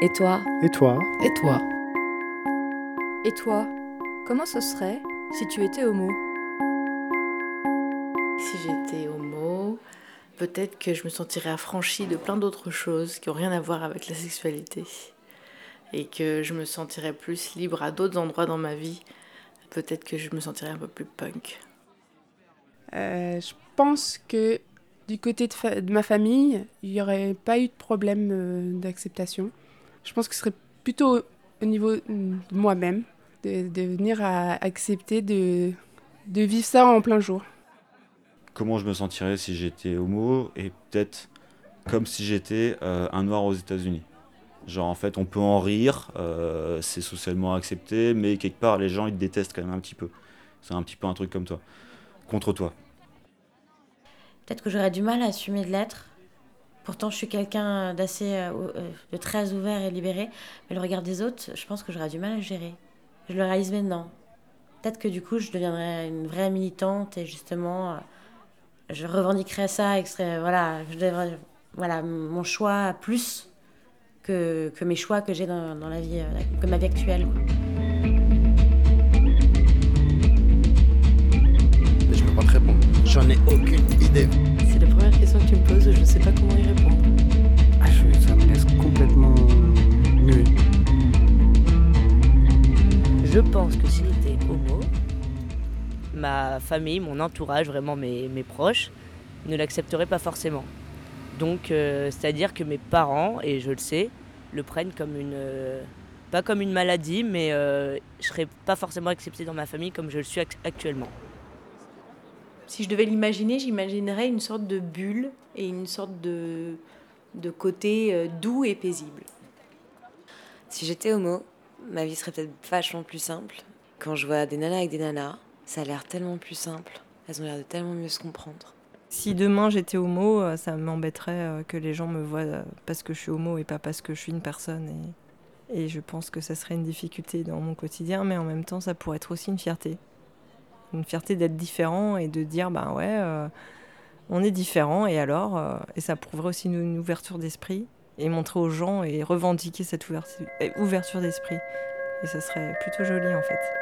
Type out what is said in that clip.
Et toi Et toi Et toi Et toi Comment ce serait si tu étais homo Si j'étais homo, peut-être que je me sentirais affranchie de plein d'autres choses qui n'ont rien à voir avec la sexualité. Et que je me sentirais plus libre à d'autres endroits dans ma vie. Peut-être que je me sentirais un peu plus punk. Euh, je pense que du côté de, ma famille, il n'y aurait pas eu de problème euh, d'acceptation. Je pense que ce serait plutôt au niveau de moi-même, de, de, venir à accepter de, de vivre ça en plein jour. Comment je me sentirais si j'étais homo et peut-être comme si j'étais euh, un noir aux États-Unis? Genre en fait on peut en rire, euh, c'est socialement accepté, mais quelque part les gens ils te détestent quand même un petit peu. C'est un petit peu un truc comme toi, contre toi. Peut-être que j'aurais du mal à assumer de l'être. Pourtant, je suis quelqu'un d'assez, euh, euh, de très ouvert et libéré. Mais le regard des autres, je pense que j'aurais du mal à gérer. Je le réalise maintenant. Peut-être que du coup, je deviendrais une vraie militante et justement, euh, je revendiquerais ça. Extrait, voilà, je devrais, voilà, mon choix plus que, que mes choix que j'ai dans, dans, la vie, que ma vie actuelle. Je peux pas te répondre. J'en ai aucune idée. Question que tu me poses, je ne sais pas comment y répondre. Ah, je, ça me laisse complètement nu. Je pense que s'il était homo, ma famille, mon entourage, vraiment mes, mes proches, ne l'accepteraient pas forcément. Donc, euh, c'est-à-dire que mes parents, et je le sais, le prennent comme une. Euh, pas comme une maladie, mais euh, je ne serais pas forcément acceptée dans ma famille comme je le suis actuellement. Si je devais l'imaginer, j'imaginerais une sorte de bulle et une sorte de, de côté euh, doux et paisible. Si j'étais homo, ma vie serait peut-être vachement plus simple. Quand je vois des nanas avec des nanas, ça a l'air tellement plus simple. Elles ont l'air de tellement mieux se comprendre. Si demain j'étais homo, euh, ça m'embêterait euh, que les gens me voient parce que je suis homo et pas parce que je suis une personne. Et, et je pense que ça serait une difficulté dans mon quotidien, mais en même temps, ça pourrait être aussi une fierté une fierté d'être différent et de dire ben ouais euh, on est différent et alors euh, et ça prouverait aussi une, ouverture d'esprit et montrer aux gens et revendiquer cette ouverture, ouverture d'esprit et ça serait plutôt joli en fait.